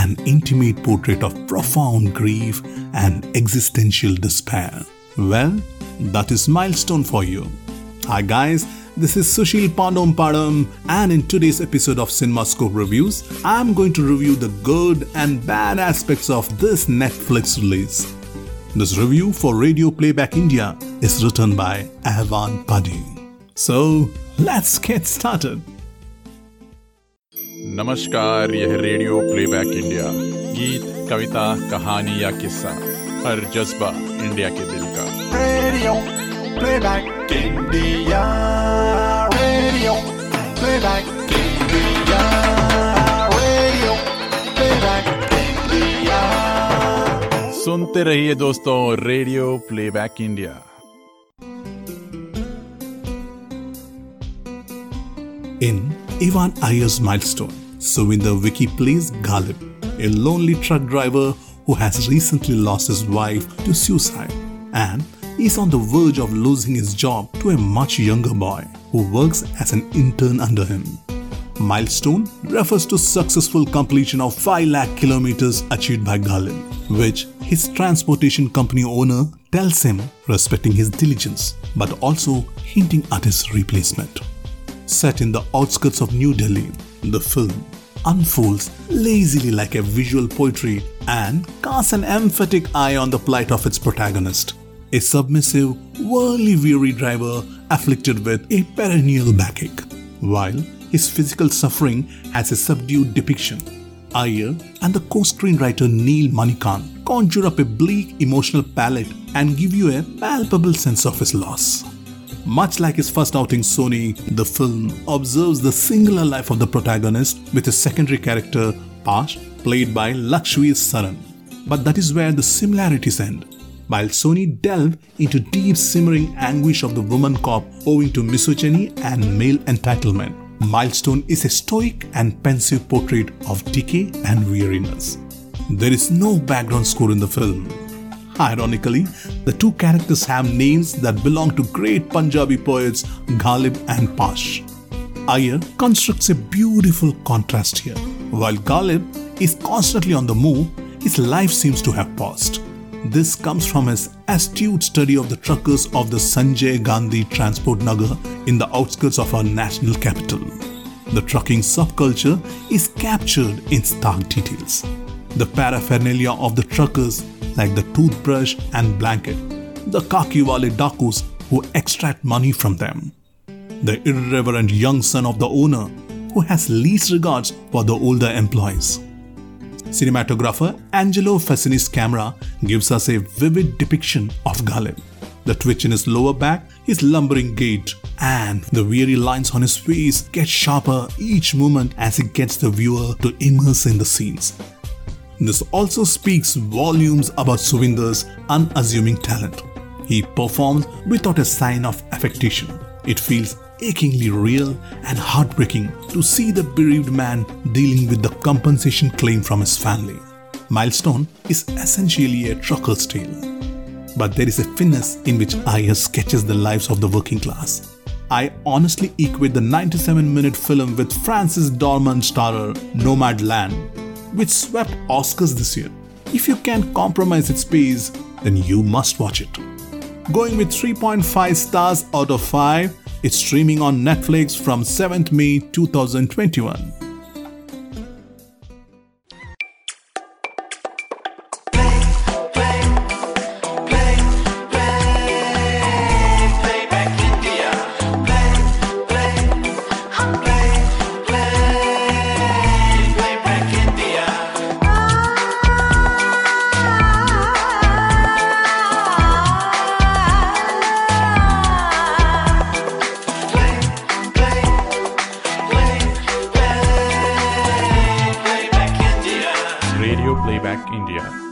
an intimate portrait of profound grief and existential despair. Well, that is milestone for you. Hi guys, this is Sushil Pandom Padam, and in today's episode of CinemaScope Reviews, I'm going to review the good and bad aspects of this Netflix release. This review for Radio Playback India is written by Avan Padi. So, let's get started. नमस्कार यह radio playback India. गीत कविता कहानी या किस्सा हर जज्बा India के दिल का। Radio playback India radio playback सुनते रहिए दोस्तों radio playback India. In Evan Ayres milestone. Suvinder Vicky plays Ghalib, a lonely truck driver who has recently lost his wife to suicide and is on the verge of losing his job to a much younger boy who works as an intern under him. Milestone refers to successful completion of 5 lakh kilometers achieved by Ghalib, which his transportation company owner tells him respecting his diligence but also hinting at his replacement set in the outskirts of New Delhi, the film unfolds lazily like a visual poetry and casts an emphatic eye on the plight of its protagonist, a submissive, worldly weary driver afflicted with a perennial backache. While his physical suffering has a subdued depiction, Ayr and the co-screenwriter Neil Manikant conjure up a bleak emotional palette and give you a palpable sense of his loss. Much like his first outing, Soni, the film observes the singular life of the protagonist with a secondary character, Pash, played by Lakshvir Saran. But that is where the similarities end. While Soni delve into deep simmering anguish of the woman cop owing to misogyny and male entitlement, Milestone is a stoic and pensive portrait of decay and weariness. There is no background score in the film, Ironically, the two characters have names that belong to great Punjabi poets Ghalib and Pash. Ayr constructs a beautiful contrast here. While Ghalib is constantly on the move, his life seems to have paused. This comes from his astute study of the truckers of the Sanjay Gandhi Transport Nagar in the outskirts of our national capital. The trucking subculture is captured in stark details. The paraphernalia of the truckers like the toothbrush and blanket, the khaki wale dakus who extract money from them, the irreverent young son of the owner who has least regards for the older employees. Cinematographer Angelo Fassini's camera gives us a vivid depiction of Ghalib. The twitch in his lower back, his lumbering gait, and the weary lines on his face get sharper each moment as he gets the viewer to immerse in the scenes. This also speaks volumes about Suvinder's unassuming talent. He performs without a sign of affectation. It feels achingly real and heartbreaking to see the bereaved man dealing with the compensation claim from his family. Milestone is essentially a trucker's tale. But there is a finesse in which Ayr sketches the lives of the working class. I honestly equate the 97 minute film with Frances McDormand starrer Nomadland which swept Oscars this year. If you can't compromise its pace, then you must watch it. Going with 3.5 stars out of 5, it's streaming on Netflix from 7th May 2021. India.